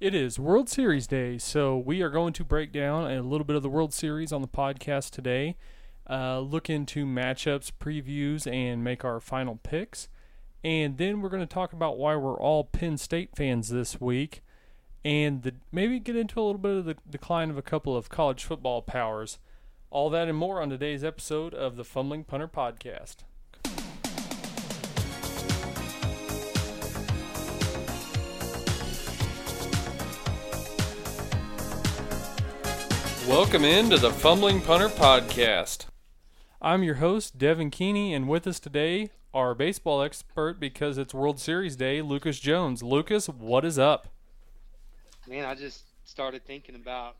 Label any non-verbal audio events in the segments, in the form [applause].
It is World Series Day, so we are going to break down a little bit of the World Series on the podcast today, uh, look into matchups, previews, and make our final picks. And then we're going to talk about why we're all Penn State fans this week, and the, maybe get into a little bit of the decline of a couple of college football powers. All that and more on today's episode of the Fumbling Punter Podcast. Welcome into the Fumbling Punter Podcast. I'm your host, Devin Keeney, and with us today, our baseball expert because it's World Series Day, Lucas Jones. Lucas, what is up? Man, I just started thinking about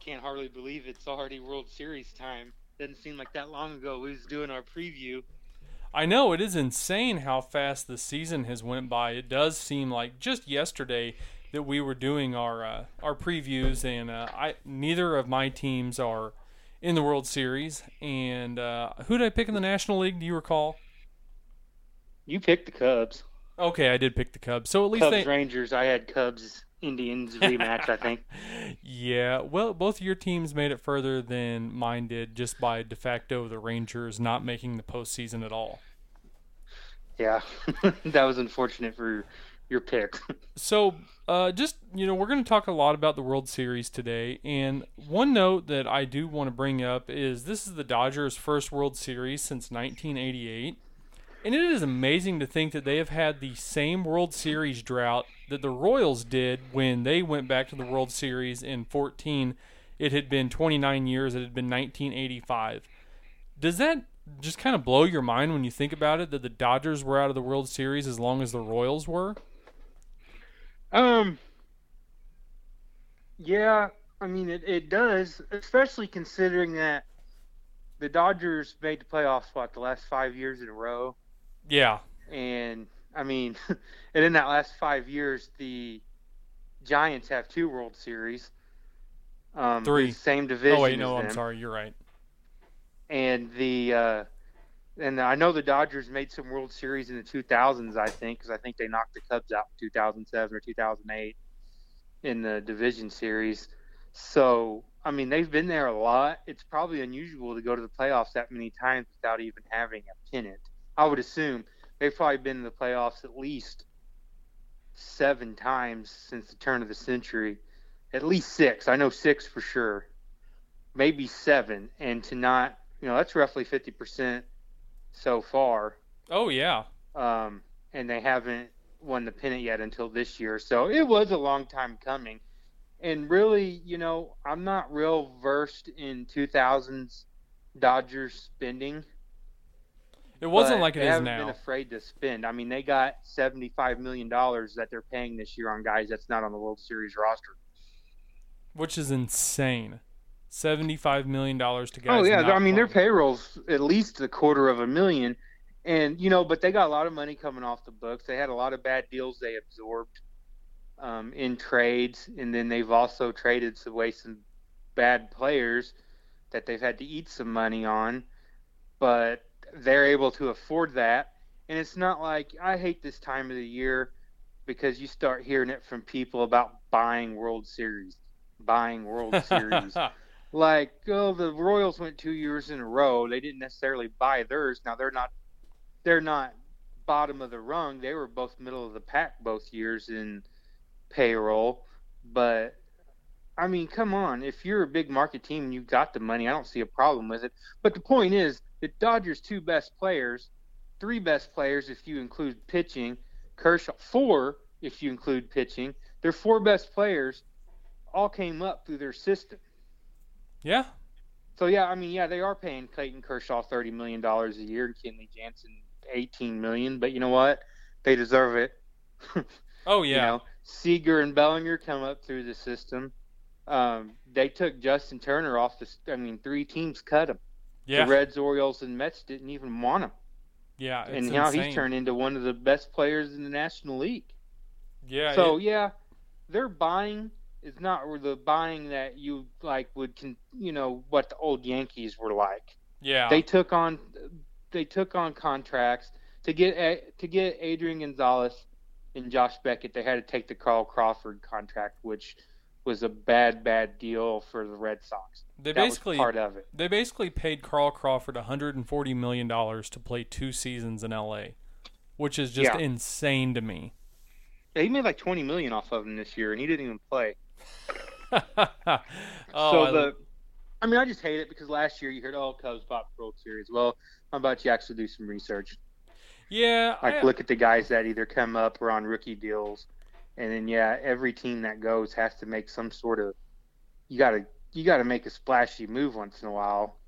can't hardly believe it's already World Series time. Doesn't seem like that long ago we was doing our preview. I know it is insane how fast the season has went by. It does seem like just yesterday that we were doing our uh, our previews, and uh, I neither of my teams are in the World Series. And uh, who did I pick in the National League? Do you recall? You picked the Cubs. Okay, I did pick the Cubs. So at least Cubs they... Rangers. I had Cubs Indians rematch. I think. [laughs] [laughs] Yeah, well, both of your teams made it further than mine did, just by de facto the Rangers not making the postseason at all. Yeah, [laughs] that was unfortunate for your pick. [laughs] so, uh, just you know, we're going to talk a lot about the World Series today, and one note that I do want to bring up is this is the Dodgers' first World Series since 1988, and it is amazing to think that they have had the same World Series drought that the Royals did when they went back to the World Series in 14. It had been 29 years. It had been 1985. Does that just kind of blow your mind when you think about it that the Dodgers were out of the World Series as long as the Royals were? Um. Yeah, I mean it, it does, especially considering that the Dodgers made the playoffs what the last five years in a row. Yeah. And I mean, [laughs] and in that last five years, the Giants have two World Series. Um, Three. Same division. Oh wait, no, I'm them. sorry. You're right. And the uh, and I know the Dodgers made some World Series in the 2000s. I think because I think they knocked the Cubs out in 2007 or 2008 in the division series. So I mean, they've been there a lot. It's probably unusual to go to the playoffs that many times without even having a pennant. I would assume they've probably been in the playoffs at least seven times since the turn of the century. At least six. I know six for sure. Maybe seven. And to not, you know, that's roughly 50% so far. Oh yeah. Um, and they haven't won the pennant yet until this year. So it was a long time coming. And really, you know, I'm not real versed in 2000s Dodgers spending. It wasn't like it they is haven't now. been afraid to spend. I mean, they got seventy-five million dollars that they're paying this year on guys that's not on the World Series roster. which is insane. Seventy-five million dollars to guys. oh yeah, I mean their playing. payroll's at least a quarter of a million, and you know, but they got a lot of money coming off the books. They had a lot of bad deals they absorbed um, in trades, and then they've also traded away some bad players that they've had to eat some money on, but they're able to afford that. And it's not like I hate this time of the year because you start hearing it from people about buying World Series, buying World [laughs] Series. Like, oh, the Royals went two years in a row. They didn't necessarily buy theirs. Now they're not, they're not bottom of the rung. They were both middle of the pack both years in payroll. But I mean, come on. If you're a big market team and you've got the money, I don't see a problem with it. But the point is, the Dodgers' two best players, three best players if you include pitching, Kershaw, four if you include pitching, their four best players all came up through their system. Yeah, So yeah, I mean, yeah, they are paying Clayton Kershaw thirty million dollars a year and Kenley Jansen eighteen million. But you know what? They deserve it. [laughs] oh yeah, You know, Seager and Bellinger come up through the system. Um, they took Justin Turner off the. I mean, three teams cut him. yeah, The Reds, Orioles, and Mets didn't even want him, yeah. And now insane. he's turned into one of the best players in the National League. Yeah, so it- yeah, their buying is not the buying that you like would con, you know what the old Yankees were like. yeah, They took on they took on contracts to get to get Adrian Gonzalez and Josh Beckett, they had to take the Carl Crawford contract, which was a bad, bad deal for the Red Sox. They That basically part of it. they basically paid Carl Crawford 140 million dollars to play two seasons in LA, which is just Yeah. insane to me. Yeah, he made like 20 million off of him this year, and he didn't even play. [laughs] oh, so I- the, I mean, I just hate it because last year you heard, oh, Cubs pop the World Series. Well, how about you actually do some research? yeah, Like, I, look at the guys that either come up or on rookie deals, and then yeah, every team that goes has to make some sort of. You gotta you gotta make a splashy move once in a while.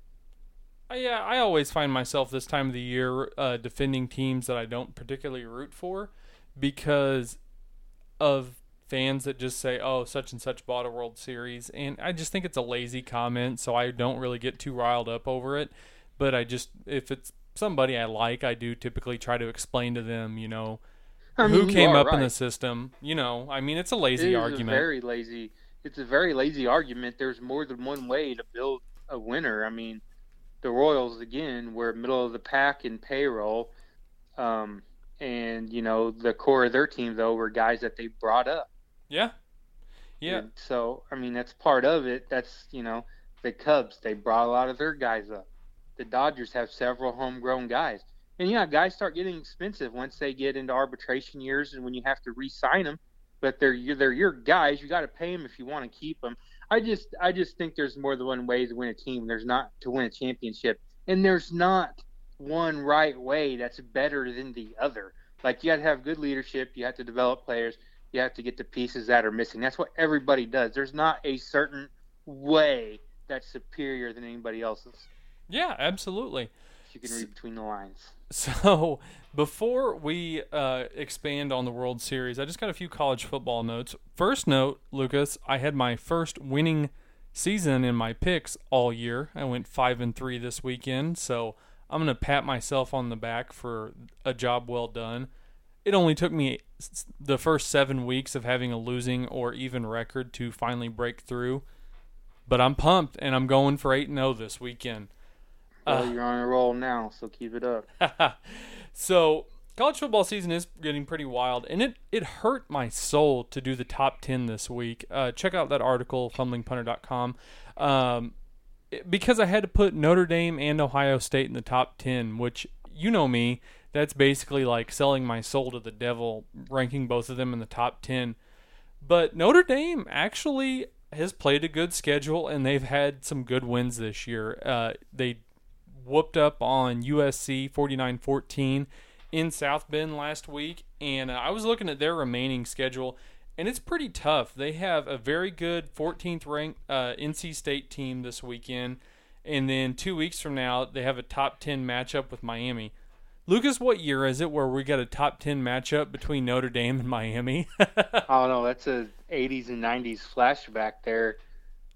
yeah, I always find myself this time of the year uh, defending teams that I don't particularly root for because of fans that just say, "Oh, such and such bought a World Series," and I just think it's a lazy comment, so I don't really get too riled up over it. But I just, if it's somebody I like, I do typically try to explain to them, you know, I mean, who came up in the system. You know, I mean, it's a It lazy is a argument. very lazy. It's a very lazy argument. There's more than one way to build a winner. I mean, the Royals again were middle of the pack in payroll, um, and you know the core of their team though were guys that they brought up. Yeah, yeah, And so I mean that's part of it. That's you know the Cubs they brought a lot of their guys up. The Dodgers have several homegrown guys, and yeah, guys start getting expensive once they get into arbitration years and when you have to re-sign them. But they're they're your guys. You got to pay them if you want to keep them. I just I just think there's more than one way to win a team. There's not to win a championship, and there's not one right way that's better than the other. Like you got to have good leadership. You have to develop players. You have to get the pieces that are missing. That's what everybody does. There's not a certain way that's superior than anybody else's. yeah, absolutely. You can read between the lines. [laughs] So, before we uh, expand on the World Series, I just got a few college football notes. First note, Lucas, I had my first winning season in my picks all year. I went five and three this weekend, so I'm gonna pat myself on the back for a job well done. It only took me the first seven weeks of having a losing or even record to finally break through, but I'm pumped and I'm going for eight and zero this weekend. Well, Uh, you're on a roll now, so keep it up. [laughs] so college football season is getting pretty wild, and it it hurt my soul to do the top ten this week. Uh, check out that article, fumblingpunter.com, um, because I had to put Notre Dame and Ohio State in the top ten, which you know me, that's basically like selling my soul to the devil, ranking both of them in the top ten. But Notre Dame actually has played a good schedule, and they've had some good wins this year. Uh, they whooped up on USC 49-14 in South Bend last week, and uh, I was looking at their remaining schedule, and it's pretty tough. They have a very good 14th ranked uh, NC State team this weekend, and then two weeks from now they have a top 10 matchup with Miami. Lucas, what year is it where we got a top 10 matchup between Notre Dame and Miami? I don't know. That's a 80s and 90s flashback there.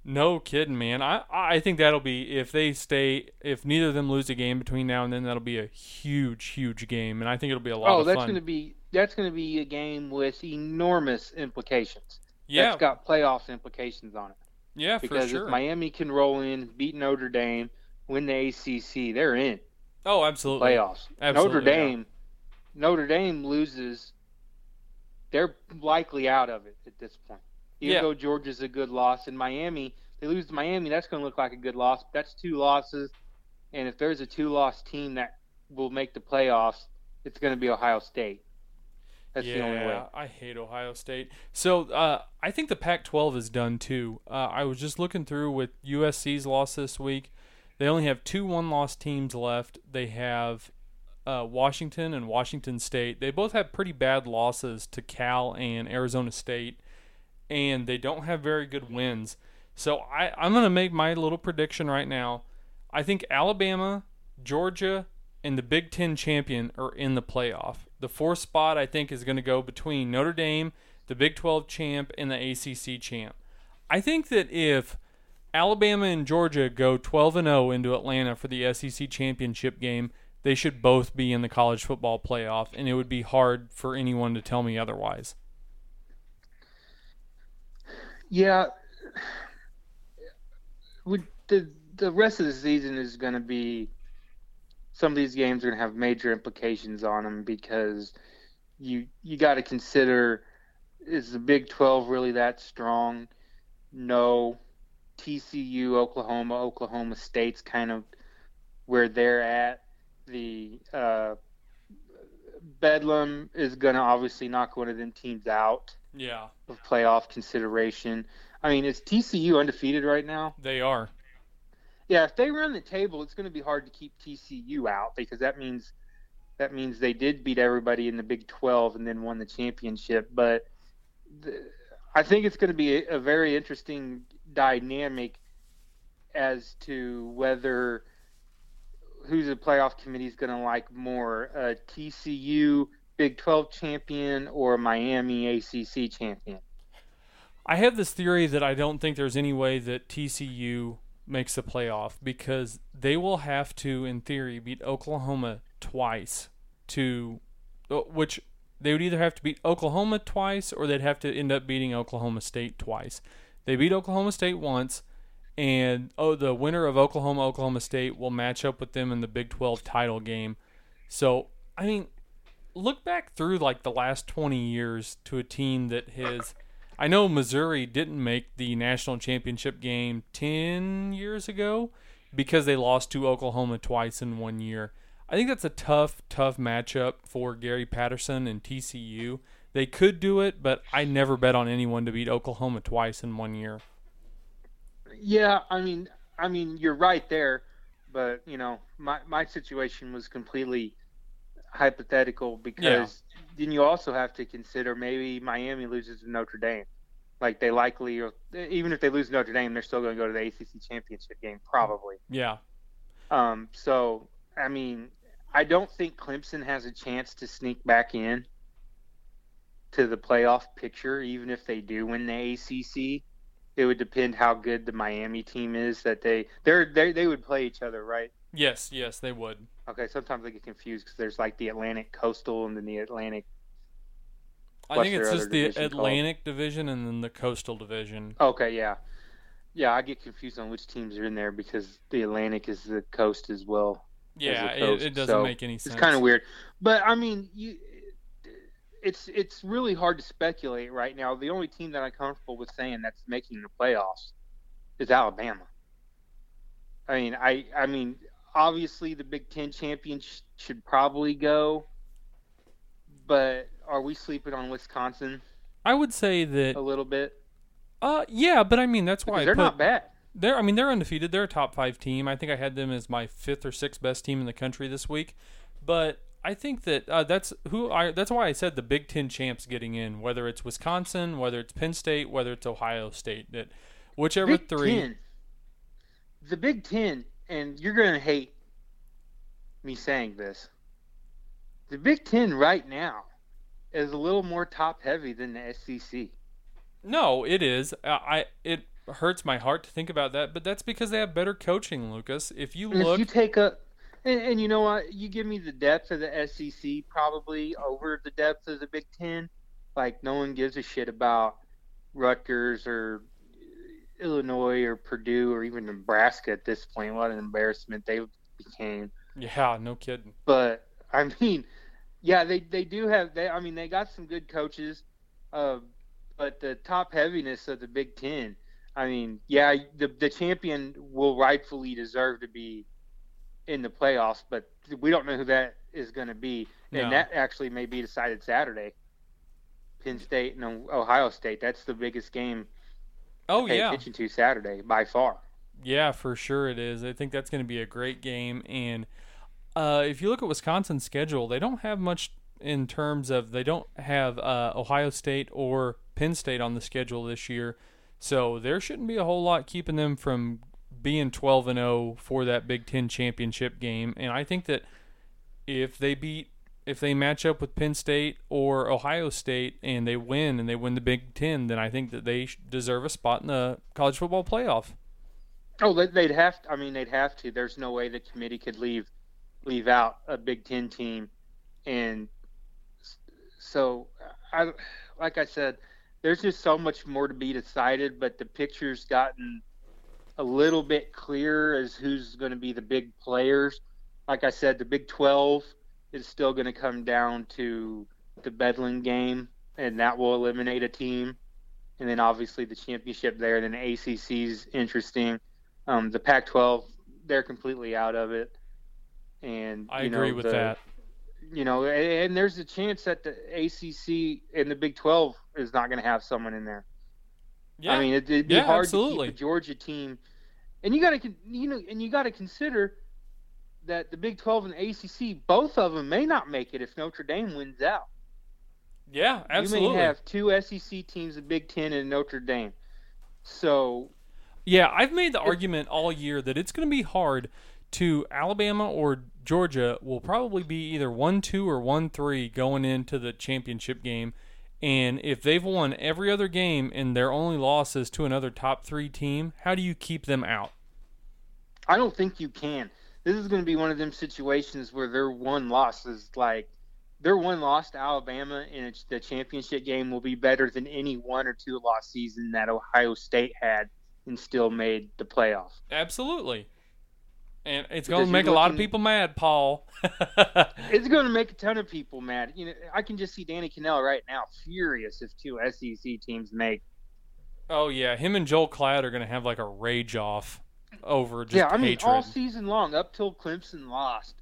No kidding, man. I I think that'll be if they stay if neither of them lose a game between now and then that'll be a huge huge game and I think it'll be a lot Oh, of that's fun. going to be that's going to be a game with enormous implications. yeah, That's got playoffs implications on it. yeah, Because for sure. Because if Miami can roll in, beat Notre Dame, win the ACC, they're in oh, absolutely. playoffs. Absolutely, Notre yeah. Dame, Notre Dame loses, they're likely out of it at this point. Even Yeah. though Georgia's a good loss, and Miami, they lose to Miami, that's going to look like a good loss. That's two losses, and if there's a two-loss team that will make the playoffs, it's going to be Ohio State. That's yeah, the only way. I hate Ohio State. So uh, I think the Pac-12 is done too. Uh, I was just looking through with USC's loss this week. They only have two one-loss teams left. They have uh, Washington and Washington State. They both have pretty bad losses to Cal and Arizona State, and they don't have very good wins. So I, I'm going to make my little prediction right now. I think Alabama, Georgia, and the Big Ten champion are in the playoff. The fourth spot, I think, is going to go between Notre Dame, the Big 12 champ, and the ACC champ. I think that if Alabama and Georgia go 12 and 0 into Atlanta for the SEC championship game, they should both be in the college football playoff, and it would be hard for anyone to tell me otherwise. Yeah, would the the rest of the season is going to be some of these games are going to have major implications on them because you you got to consider is the Big 12 really that strong? No. TCU, Oklahoma, Oklahoma State's kind of where they're at. The uh, Bedlam is going to obviously knock one of them teams out Yeah, of playoff consideration. I mean, is TCU undefeated right now? they are. Yeah, if they run the table, it's going to be hard to keep TCU out because that means that means they did beat everybody in the Big 12 and then won the championship. But the, I think it's going to be a, a very interesting dynamic as to whether who's the playoff committee is going to like more a TCU Big 12 champion or a Miami ACC champion. I have this theory that I don't think there's any way that TCU makes the playoff because they will have to, in theory, beat Oklahoma twice to, uh, which they would either have to beat Oklahoma twice or they'd have to end up beating Oklahoma State twice. They beat Oklahoma State once, and oh, the winner of Oklahoma Oklahoma State will match up with them in the Big 12 title game. So, I mean, look back through like the last 20 years to a team that has I know Missouri didn't make the national championship game 10 years ago because they lost to Oklahoma twice in one year. I think that's a tough, tough matchup for Gary Patterson and TCU. They could do it, but I never bet on anyone to beat Oklahoma twice in one year. Yeah, I mean, I mean, you're right there, but you know, my my situation was completely hypothetical because then you also have to consider maybe Miami loses to Notre Dame. Like they likely, or even if they lose to Notre Dame, they're still going to go to the ACC championship game probably. Yeah. Um, so I mean, I don't think Clemson has a chance to sneak back in to the playoff picture, even if they do win the ACC. It would depend how good the Miami team is that they they're they they would play each other, right? Yes, yes, they would. Okay, sometimes I get confused because there's like the Atlantic Coastal and then the Atlantic. I think it's just the division called? Atlantic division and then the coastal division. Okay, yeah, yeah. I get confused on which teams are in there because the Atlantic is the coast as well. Yeah, a it, it doesn't so make any sense. It's kind of weird, but I mean, you, it's it's really hard to speculate right now. The only team that I'm comfortable with saying that's making the playoffs is Alabama. I mean, I I mean, obviously the Big Ten champion sh- should probably go, but are we sleeping on Wisconsin I would say that a little bit? uh yeah, but I mean that's why they're put, not bad. They're, I mean, they're undefeated. They're a top five team. I think I had them as my fifth or sixth best team in the country this week. But I think that uh, that's who I. That's why I said the Big Ten champs getting in. Whether it's Wisconsin, whether it's Penn State, whether it's Ohio State, that whichever Big three. Ten, the Big Ten, and you're gonna hate me saying this. The Big Ten right now is a little more top heavy than the SEC. No, it is. I it hurts my heart to think about that, but that's because they have better coaching, Lucas. If you And look, if you take a, and, and you know what, you give me the depth of the SEC probably over the depth of the Big Ten. Like no one gives a shit about Rutgers or Illinois or Purdue or even Nebraska at this point. What an embarrassment they became. yeah, no kidding. But I mean, yeah, they they do have. They I mean, they got some good coaches, uh, but the top heaviness of the Big Ten. I mean, yeah, the the champion will rightfully deserve to be in the playoffs, but we don't know who that is going to be, No. and that actually may be decided Saturday. Penn State and Ohio State. That's the biggest game Oh pay yeah, attention to Saturday by far. Yeah, for sure it is. I think that's going to be a great game. And uh, if you look at Wisconsin's schedule, they don't have much in terms of they don't have uh, Ohio State or Penn State on the schedule this year, so there shouldn't be a whole lot keeping them from being 12 and 0 for that Big Ten championship game. And I think that if they beat if they match up with Penn State or Ohio State and they win and they win the Big Ten, then I think that they deserve a spot in the college football playoff. Oh, they- they'd have. To, I mean, they'd have to. There's no way the committee could leave leave out a Big Ten team, and so I, like I said, there's just so much more to be decided. But the picture's gotten a little bit clearer as who's going to be the big players. Like I said, the Big 12 is still going to come down to the Bedlam game, and that will eliminate a team. And then obviously the championship there. Then the ACC's interesting. Um, the Pac-12, they're completely out of it. And I you know, agree with the- that. You know, and, and there's a chance that the ACC and the Big 12 is not going to have someone in there. Yeah, I mean, it, it'd be Yeah, hard absolutely. to keep a Georgia team, and you got to you know, and you got to consider that the Big 12 and the ACC, both of them may not make it if Notre Dame wins out. yeah, absolutely. You may have two SEC teams, the Big Ten and Notre Dame. So Yeah, I've made the argument all year that it's going to be hard to Alabama or Georgia will probably be either 1 2 or 1 3 going into the championship game. And if they've won every other game and their only loss is to another top three team, how do you keep them out? I don't think you can. This is going to be one of them situations where their one loss is like their one loss to Alabama in the championship game will be better than any one or two loss season that Ohio State had and still made the playoff. Absolutely. And it's going to make a lot of people mad, Paul. [laughs] It's going to make a ton of people mad. You know, I can just see Danny Kanell right now furious if two SEC teams make. oh, yeah. Him and Joel Klatt are going to have like a rage off over just yeah, I mean, hatred. all season long up till Clemson lost,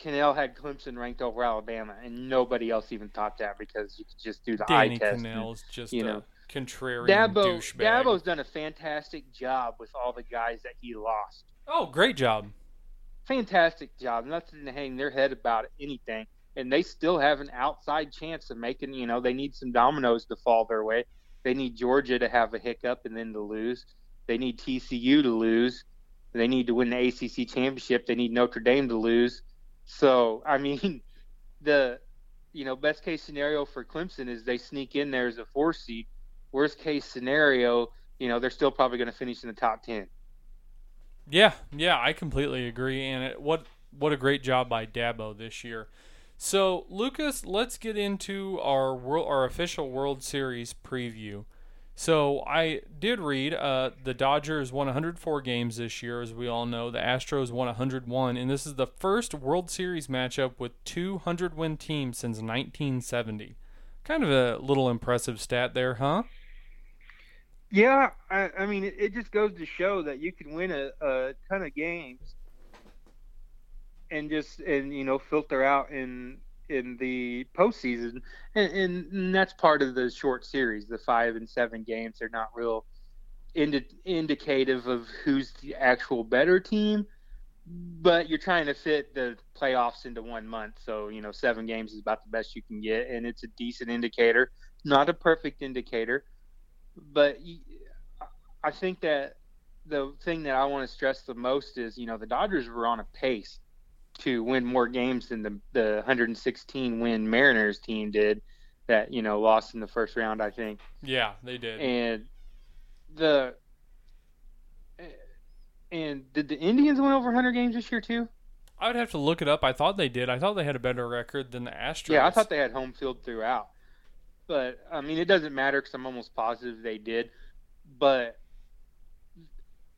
Kanell had Clemson ranked over Alabama, and nobody else even thought that because you could just do the Danny eye test. and- Kanell is just you know. contrarian Dabo, douchebag. Dabo's done a fantastic job with all the guys that he lost. Oh, great job. Fantastic job. Nothing to hang their head about anything. And they still have an outside chance of making, you know, they need some dominoes to fall their way. They need Georgia to have a hiccup and then to lose. They need TCU to lose. They need to win the ACC championship. They need Notre Dame to lose. So, I mean, [laughs] the, you know, best case scenario for Clemson is they sneak in there as a four seed. Worst case scenario, you know, they're still probably going to finish in the top 10. Yeah, yeah, I completely agree. And it, what what a great job by Dabo this year. So, Lucas, let's get into our world, our official World Series preview. So, I did read uh, the Dodgers won 104 games this year, as we all know. The Astros won 101, and this is the first World Series matchup with 200 win teams since 1970. Kind of a little impressive stat there, huh? Yeah, I, I mean, it, it just goes to show that you can win a, a ton of games and just and you know filter out in in the postseason, and, and that's part of the short series. The five and seven games they're not real indi- indicative of who's the actual better team, but you're trying to fit the playoffs into one month. So you know, seven games is about the best you can get, and it's a decent indicator, not a perfect indicator but I think that the thing that I want to stress the most is, you know, the Dodgers were on a pace to win more games than the the 116 win Mariners team did, that you know lost in the first round, I think. Yeah, they did. And the and did the Indians win over 100 games this year too? I would have to look it up. I thought they did. I thought they had a better record than the Astros. Yeah, I thought they had home field throughout. But I mean, it doesn't matter because I'm almost positive they did. But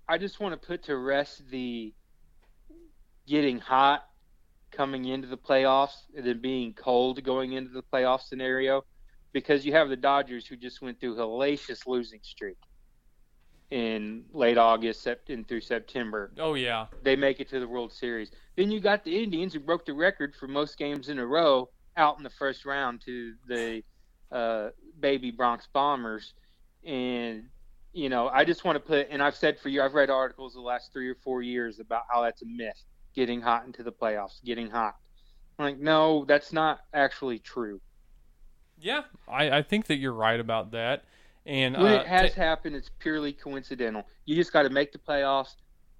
I just want to put to rest the getting hot coming into the playoffs and then being cold going into the playoff scenario because you have the Dodgers who just went through a hellacious losing streak in late August sept- and through September Oh yeah. they make it to the World Series. Then you got the Indians who broke the record for most games in a row out in the first round to the uh, baby Bronx Bombers. And, you know, I just want to put, and I've said for you, I've read articles the last three or four years about how that's a myth, getting hot into the playoffs, getting hot. I'm like, no, that's not actually true. Yeah, I, I think that you're right about that. And When uh, it has ta- happened, it's purely coincidental. You just got to make the playoffs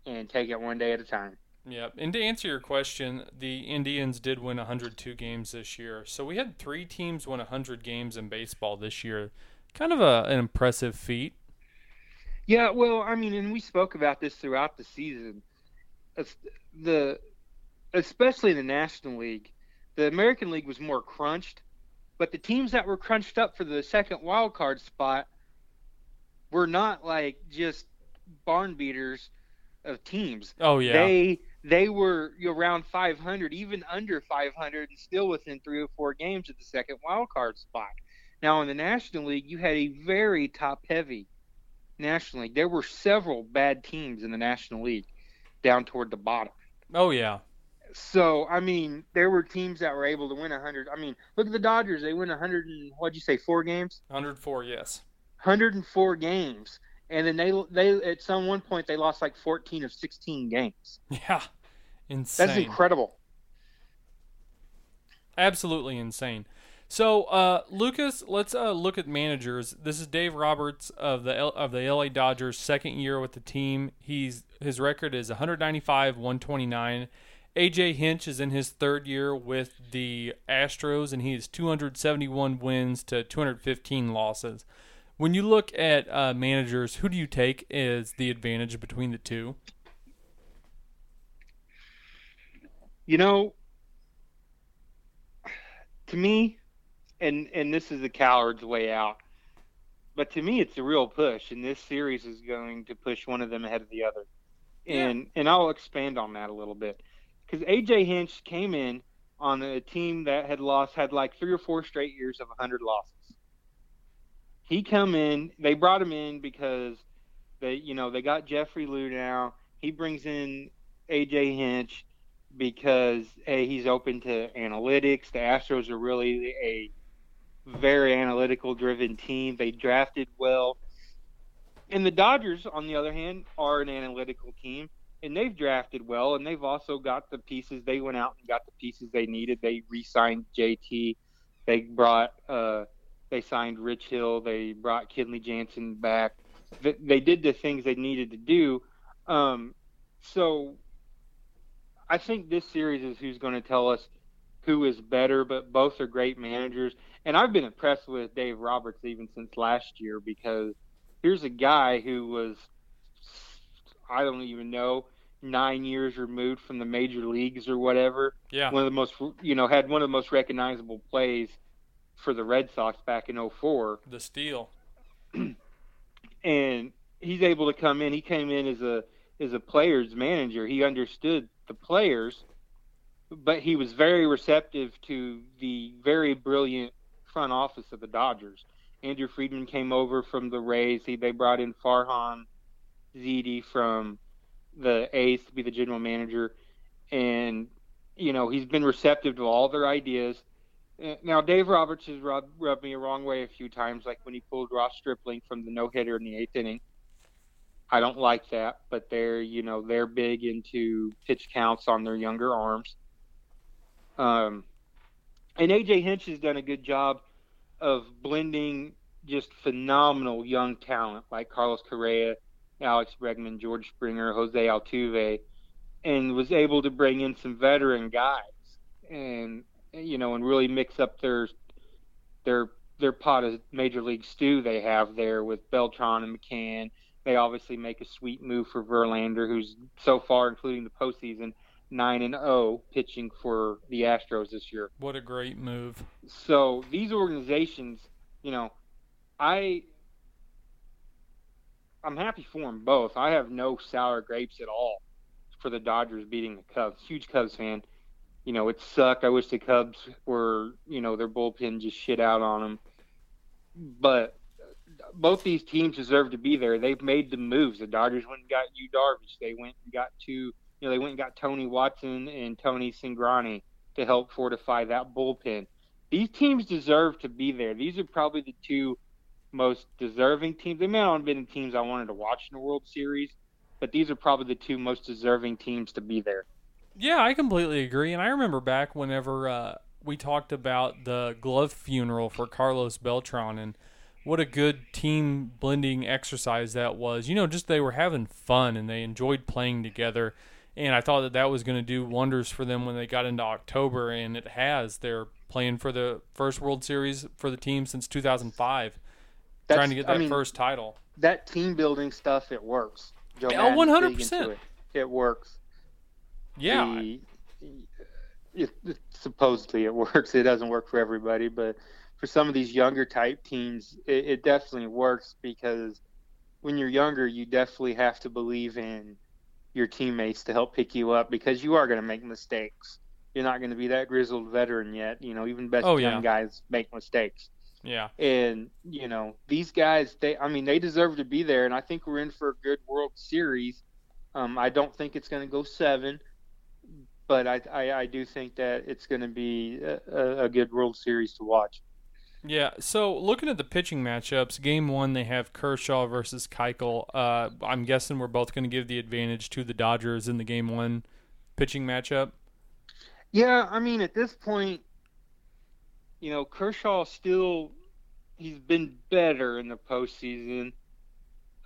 and take it one day at a time. Yeah, and to answer your question, the Indians did win 102 games this year. So we had three teams win 100 games in baseball this year. Kind of a, an impressive feat. Yeah, well, I mean, and we spoke about this throughout the season. It's the especially in the National League, the American League was more crunched, but the teams that were crunched up for the second wild card spot were not like just barn beaters of teams. Oh yeah, They they were around 500, even under 500, and still within three or four games of the second wild card spot. Now in the National League, you had a very top heavy National League. There were several bad teams in the National League down toward the bottom. Oh yeah. So I mean, there were teams that were able to win 100. I mean, look at the Dodgers. They win 100 and what'd you say, four games? 104, yes. 104 games, and then they they at some one point they lost like 14 of 16 games. Yeah, insane. That's incredible. Absolutely insane. So, uh, Lucas, let's uh, look at managers. This is Dave Roberts of the L- of the LA Dodgers, second year with the team. He's his record is 195, 129. AJ Hinch is in his third year with the Astros, and he has 271 wins to 215 losses. When you look at uh, managers, who do you take as the advantage between the two? You know, to me, and and this is the coward's way out. But to me, it's a real push, and this series is going to push one of them ahead of the other. And and I'll expand on that a little bit because AJ Hinch came in on a team that had lost had like three or four straight years of 100 losses. He come in, they brought him in because they you know they got Jeffrey Luhnow. He brings in AJ Hinch because hey, he's open to analytics. The Astros are really a very analytical driven team. They drafted well. And the Dodgers, on the other hand, are an analytical team, and they've drafted well, and they've also got the pieces. They went out and got the pieces they needed. They re-signed JT. They brought, uh, they signed Rich Hill. They brought Kenley Jansen back. They did the things they needed to do. Um, so I think this series is who's going to tell us who is better, but both are great managers and I've been impressed with Dave Roberts even since last year because here's a guy who was I don't even know nine years removed from the major leagues or whatever. Yeah, one of the most you know had one of the most recognizable plays for the Red Sox back in 04. The steal. [clears throat] and he's able to come in. He came in as a as a player's manager. He understood the players, but he was very receptive to the very brilliant front office of the Dodgers. Andrew Friedman came over from the Rays. He, they brought in Farhan Zaidi from the A's to be the general manager, and you know he's been receptive to all their ideas. Uh, now Dave Roberts has rubbed, rubbed me a wrong way a few times, like when he pulled Ross Stripling from the no hitter in the eighth inning. I don't like that, but they're you know they're big into pitch counts on their younger arms. Um, and AJ Hinch has done a good job of blending just phenomenal young talent like Carlos Correa, Alex Bregman, George Springer, Jose Altuve, and was able to bring in some veteran guys and you know and really mix up their their their pot of major league stew they have there with Beltran and McCann. They obviously make a sweet move for Verlander, who's so far, including the postseason, nine and zero oh pitching for the Astros this year. What a great move! So these organizations, you know, I I'm happy for them both. I have no sour grapes at all for the Dodgers beating the Cubs. Huge Cubs fan. You know, it sucked. I wish the Cubs were, you know, their bullpen just shit out on them. But both these teams deserve to be there. They've made the moves. The Dodgers went and got Yu Darvish. They went and got two you know, they went and got Tony Watson and Tony Cingrani to help fortify that bullpen. These teams deserve to be there. These are probably the two most deserving teams. They may not have been the teams I wanted to watch in the World Series, but these are probably the two most deserving teams to be there. Yeah, I completely agree. And I remember back whenever uh, we talked about the glove funeral for Carlos Beltran and what a good team blending exercise that was. You know, just they were having fun and they enjoyed playing together and I thought that that was going to do wonders for them when they got into October, and it has. They're playing for the first World Series for the team since 2005, That's, trying to get that I mean, first title. That team building stuff, it works. Joe yeah, 100. percent it. it. works. Yeah. The, it, it, supposedly it works. It doesn't work for everybody, but for some of these younger type teams, it, it definitely works because when you're younger, you definitely have to believe in your teammates to help pick you up because you are going to make mistakes. You're not going to be that grizzled veteran yet. You know, even best Oh, young yeah. guys make mistakes. Yeah. And you know, these guys, they, I mean, they deserve to be there, and I think we're in for a good World Series. Um, I don't think it's going to go seven, but I, I, I do think that it's going to be a, a- good World Series to watch. Yeah, so looking at the pitching matchups, game one they have Kershaw versus Keuchel. Uh, I'm guessing we're both going to give the advantage to the Dodgers in the game one pitching matchup. Yeah, I mean, at this point, you know, Kershaw still he's been better in the postseason.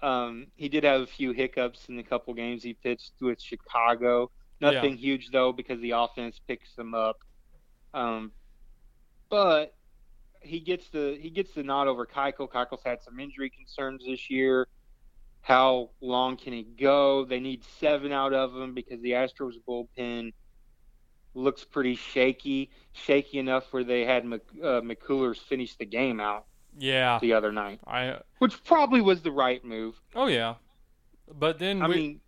Um, he did have a few hiccups in the couple games he pitched with Chicago. Nothing huge though, because the offense picks them up. Um, but he gets the he gets the nod over Keuchel. Keuchel's had some injury concerns this year. How long can he go? They need seven out of him because the Astros bullpen looks pretty shaky, shaky enough where they had Mc, uh, McCullers finish the game out Yeah, the other night, I which probably was the right move. oh yeah, but then I we, mean,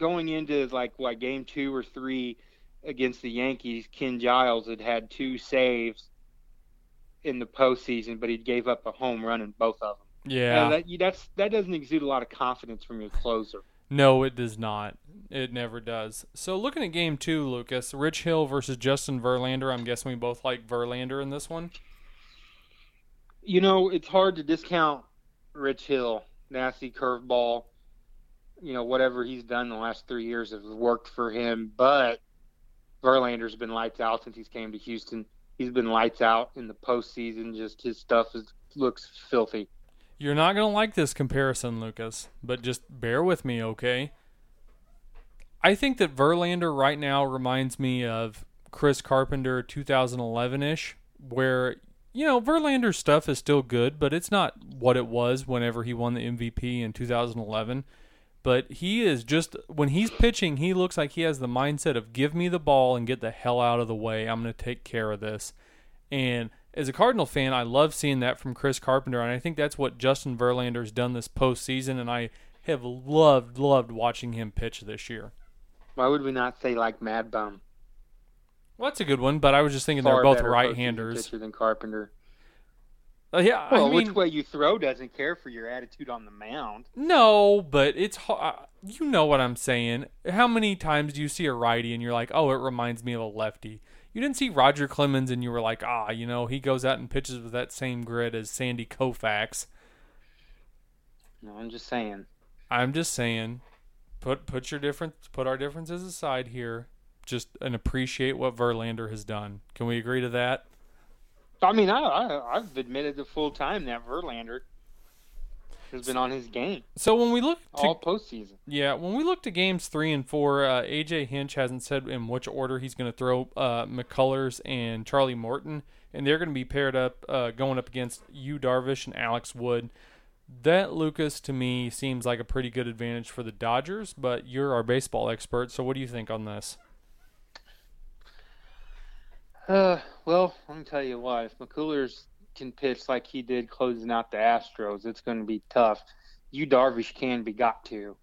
going into like what game two or three against the Yankees, Ken Giles had had two saves in the postseason, but he gave up a home run in both of them. yeah, And that, that's that doesn't exude a lot of confidence from your closer. no, it does not. It never does. So looking at game two, Lucas, Rich Hill versus Justin Verlander. I'm guessing we both like Verlander in this one. You know, it's hard to discount Rich Hill, nasty curveball. You know, whatever he's done the last three years has worked for him, but Verlander's been lights out since he's came to Houston. He's been lights out in the postseason. Just his stuff is looks filthy. You're not going to like this comparison, Lucas, but just bear with me, okay? I think that Verlander right now reminds me of Chris Carpenter 2011 ish, where, you know, Verlander's stuff is still good, but it's not what it was whenever he won the MVP in 2011. But he is just, when he's pitching, he looks like he has the mindset of give me the ball and get the hell out of the way. I'm going to take care of this. And as a Cardinal fan, I love seeing that from Chris Carpenter, and I think that's what Justin Verlander's done this postseason, and I have loved, loved watching him pitch this year. Why would we not say like Mad Bum? Well, that's a good one, but I was just thinking Far they're both right-handers. pitcher than Carpenter. Uh, yeah, Well, I mean, which way you throw doesn't care for your attitude on the mound. no, but it's ho- you know what I'm saying. How many times do you see a righty and you're like, oh, it reminds me of a lefty? You didn't see Roger Clemens and you were like, ah, you know, he goes out and pitches with that same grit as Sandy Koufax. No, I'm just saying. I'm just saying, put put your difference, put our differences aside here, just and appreciate what Verlander has done. Can we agree to that? I mean, I, I I've admitted the full time that Verlander has been on his game So when we look to all postseason. yeah, when we look to games three and four, uh, AJ Hinch hasn't said in which order he's going to throw uh, McCullers and Charlie Morton, and they're going to be paired up, uh, going up against Yu Darvish and Alex Wood. That Lucas to me seems like a pretty good advantage for the Dodgers, but you're our baseball expert, so what do you think on this? Uh, well, let me tell you why. If McCullers can pitch like he did closing out the Astros, it's going to be tough. Yu Darvish can be got to.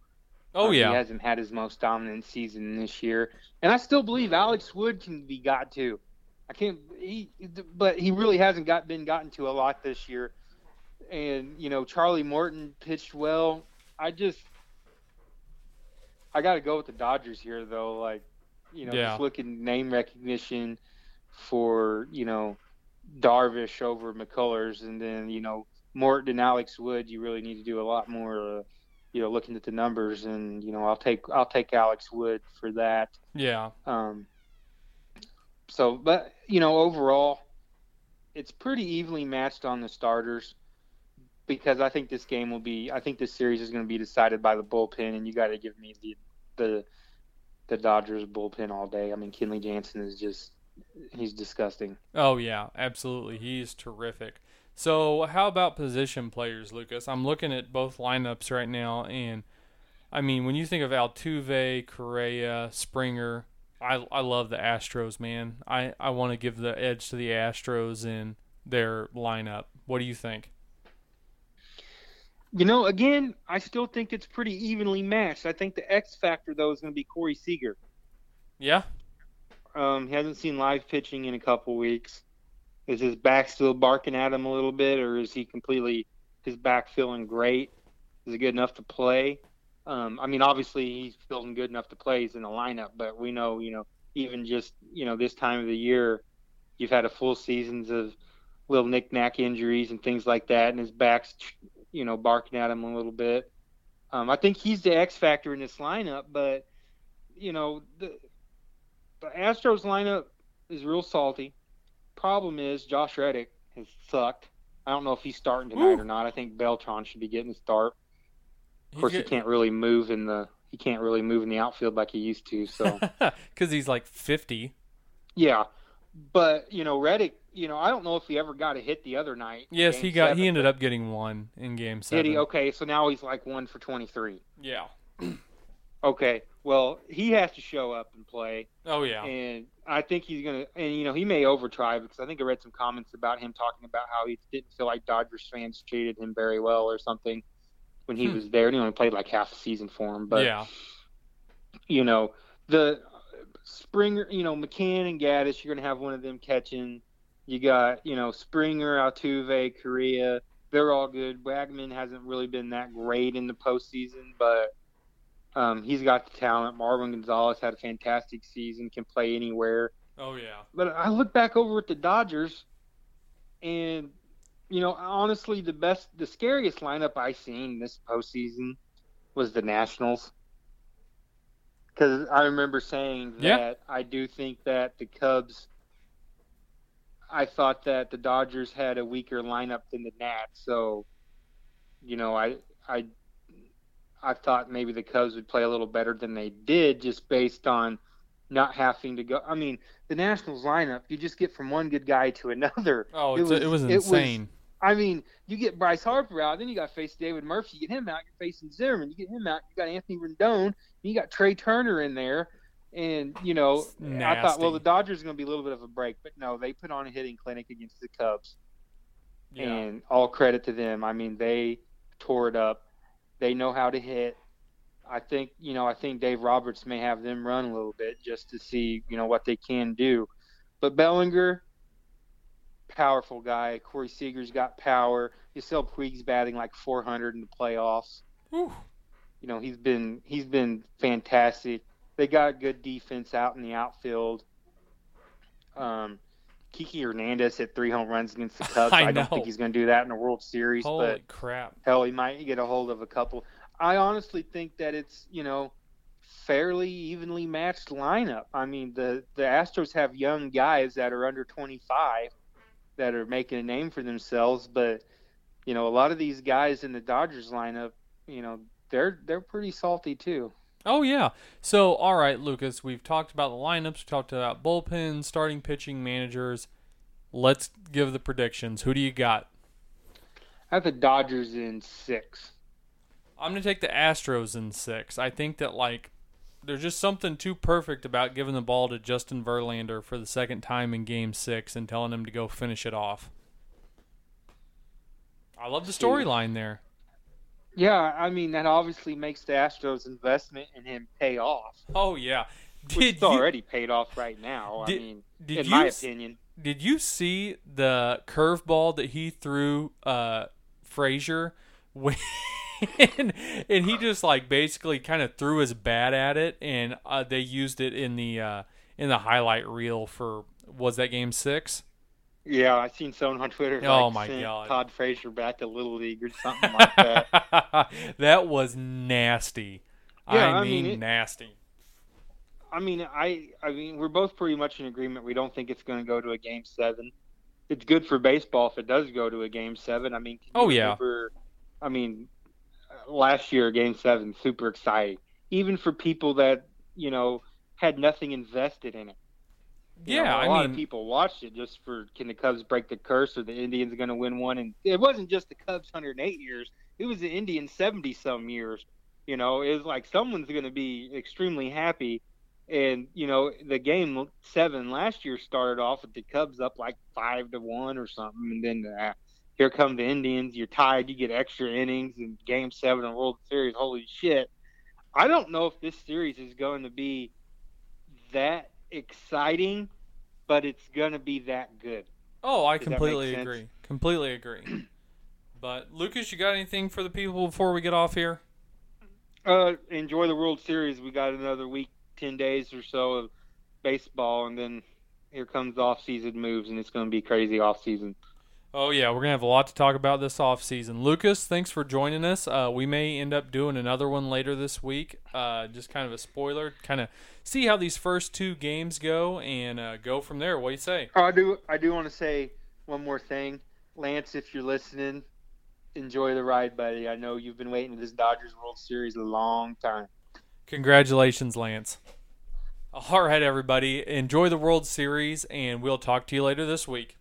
Oh Uh, yeah, he hasn't had his most dominant season this year, and I still believe Alex Wood can be got to. I can't, he, but he really hasn't got been gotten to a lot this year. And you know, Charlie Morton pitched well. I just, I got to go with the Dodgers here, though. Like, you know, Yeah. just looking name recognition for you know Darvish over McCullers, and then you know Morton and Alex Wood. You really need to do a lot more. Uh, you know, looking at the numbers, and you know, I'll take I'll take Alex Wood for that. yeah. Um, so, but you know, overall, it's pretty evenly matched on the starters because I think this game will be. I think this series is going to be decided by the bullpen, and you got to give me the the the Dodgers bullpen all day. I mean, Kenley Jansen is just he's disgusting. Oh yeah, absolutely. He's terrific. So how about position players, Lucas? I'm looking at both lineups right now, and I mean, when you think of Altuve, Correa, Springer, I I love the Astros, man. I I want to give the edge to the Astros in their lineup. What do you think? You know, again, I still think it's pretty evenly matched. I think the X factor though is going to be Corey Seager. Yeah. Um, he hasn't seen live pitching in a couple weeks. Is his back still barking at him a little bit, or is he completely his back feeling great? Is it good enough to play? Um, I mean, obviously he's feeling good enough to play. He's in the lineup, but we know, you know, even just you know this time of the year, you've had a full seasons of little knick-knack injuries and things like that, and his back's you know barking at him a little bit. Um, I think he's the X factor in this lineup, but you know the the Astros lineup is real salty. Problem is Josh Reddick has sucked. I don't know if he's starting tonight Ooh. or not. I think Beltran should be getting the start. Of course, he can't really move in the he can't really move in the outfield like he used to. So [laughs] Because he's like 50. yeah, but you know Reddick, you know I don't know if he ever got a hit the other night. Yes, he got. seven, He ended up getting one in game seven. Did he? Okay, so now he's like one for twenty three. Yeah. Okay, well he has to show up and play. Oh yeah. and I think he's gonna. And you know, he may overtry because I think I read some comments about him talking about how he didn't feel like Dodgers fans treated him very well or something when he Hmm. was there. And he only played like half a season for him, but yeah. you know, the Springer, you know, McCann and Gattis, you're gonna have one of them catching. You got, you know, Springer, Altuve, Correa. They're all good. Bregman hasn't really been that great in the postseason, but um, he's got the talent. Marwin Gonzalez had a fantastic season, can play anywhere. Oh yeah. But I look back over at the Dodgers, and you know, honestly, the best, the scariest lineup I seen this postseason was the Nationals. Because I remember saying that Yeah. I do think that the Cubs. I thought that the Dodgers had a weaker lineup than the Nats, so you know, I I I thought maybe the Cubs would play a little better than they did, just based on not having to go. I mean, the Nationals lineup, you just get from one good guy to another. [laughs] Oh, It was- it was it was- insane. I mean, you get Bryce Harper out, then you got to face David Murphy. You get him out, you're facing Zimmerman. You get him out, you got Anthony Rendon. You got Trea Turner in there, and you know, I thought, well, the Dodgers are going to be a little bit of a break, but no, they put on a hitting clinic against the Cubs, yeah. and all credit to them. I mean, they tore it up. They know how to hit. I think you know. I think Dave Roberts may have them run a little bit just to see you know what they can do. But Bellinger, powerful guy. Corey Seager's got power. You Yasiel Puig's batting like 400 in the playoffs. Whew. You know he's been he's been fantastic. They got good defense out in the outfield. Um, Kiki Hernandez hit three home runs against the [laughs] Cubs. I I, don't think he's going to do that in the World Series, Holy but crap. hell, he might get a hold of a couple. I honestly think that it's you know fairly evenly matched lineup. I mean the the Astros have young guys that are under 25 that are making a name for themselves, but you know a lot of these guys in the Dodgers lineup, you know they're they're pretty salty too. Oh yeah. So all right, Lucas, we've talked about the lineups, we talked about bullpens, starting pitching managers. Let's give the predictions. Who do you got? I have the Dodgers in six. I'm gonna take the Astros in six. I think that like there's just something too perfect about giving the ball to Justin Verlander for the second time in Game Six and telling him to go finish it off. I love the storyline there. Yeah, I mean that obviously makes the Astros investment in him pay off. Oh yeah. Which Did it's you, already paid off right now. Did- I mean, in you my opinion. did you see the curveball that he threw uh Frazier [laughs] when and, and he just like basically kind of threw his bat at it and uh, they used it in the uh in the highlight reel for was that game 6? Yeah, I seen someone on Twitter. Oh, like, my God. Todd Frazier back to Little League or something like [laughs] that. that was nasty. Yeah, I I mean, mean, nasty. I mean, I, I mean, we're both pretty much in agreement. We don't think it's going to go to a game seven. It's good for baseball if it does go to a game seven. I mean, Oh, yeah. remember- I mean, uh, last year game seven, super exciting. Even for people that you know had nothing invested in it. Yeah, know, a I lot mean- of people watched it just for can the Cubs break the curse or the Indians going to win one? And it wasn't just the Cubs 108 years; it was the Indians 70 some years. You know, it was like someone's going to be extremely happy. And you know, the game seven last year started off with the Cubs up like five to one or something, and then uh, here come the Indians. You're tied. You get extra innings in Game Seven of the World Series. Holy shit! I don't know if this series is going to be that exciting, but it's going to be that good. Oh, I Does completely agree. Completely agree. [clears throat] but Lucas, you got anything for the people before we get off here? Uh, enjoy the World Series. We got another week, ten days or so of baseball, and then here comes off season moves, and it's going to be crazy off season. Oh yeah, we're gonna have a lot to talk about this off season. Lucas, thanks for joining us. Uh, we may end up doing another one later this week. Uh, just kind of a spoiler, kind of see how these first two games go, and uh, go from there. What do you say? Oh, I do. I do want to say one more thing, Lance. If you're listening, enjoy the ride, buddy. I know you've been waiting for this Dodgers World Series a long time. Congratulations, Lance. All right, everybody, enjoy the World Series, and we'll talk to you later this week.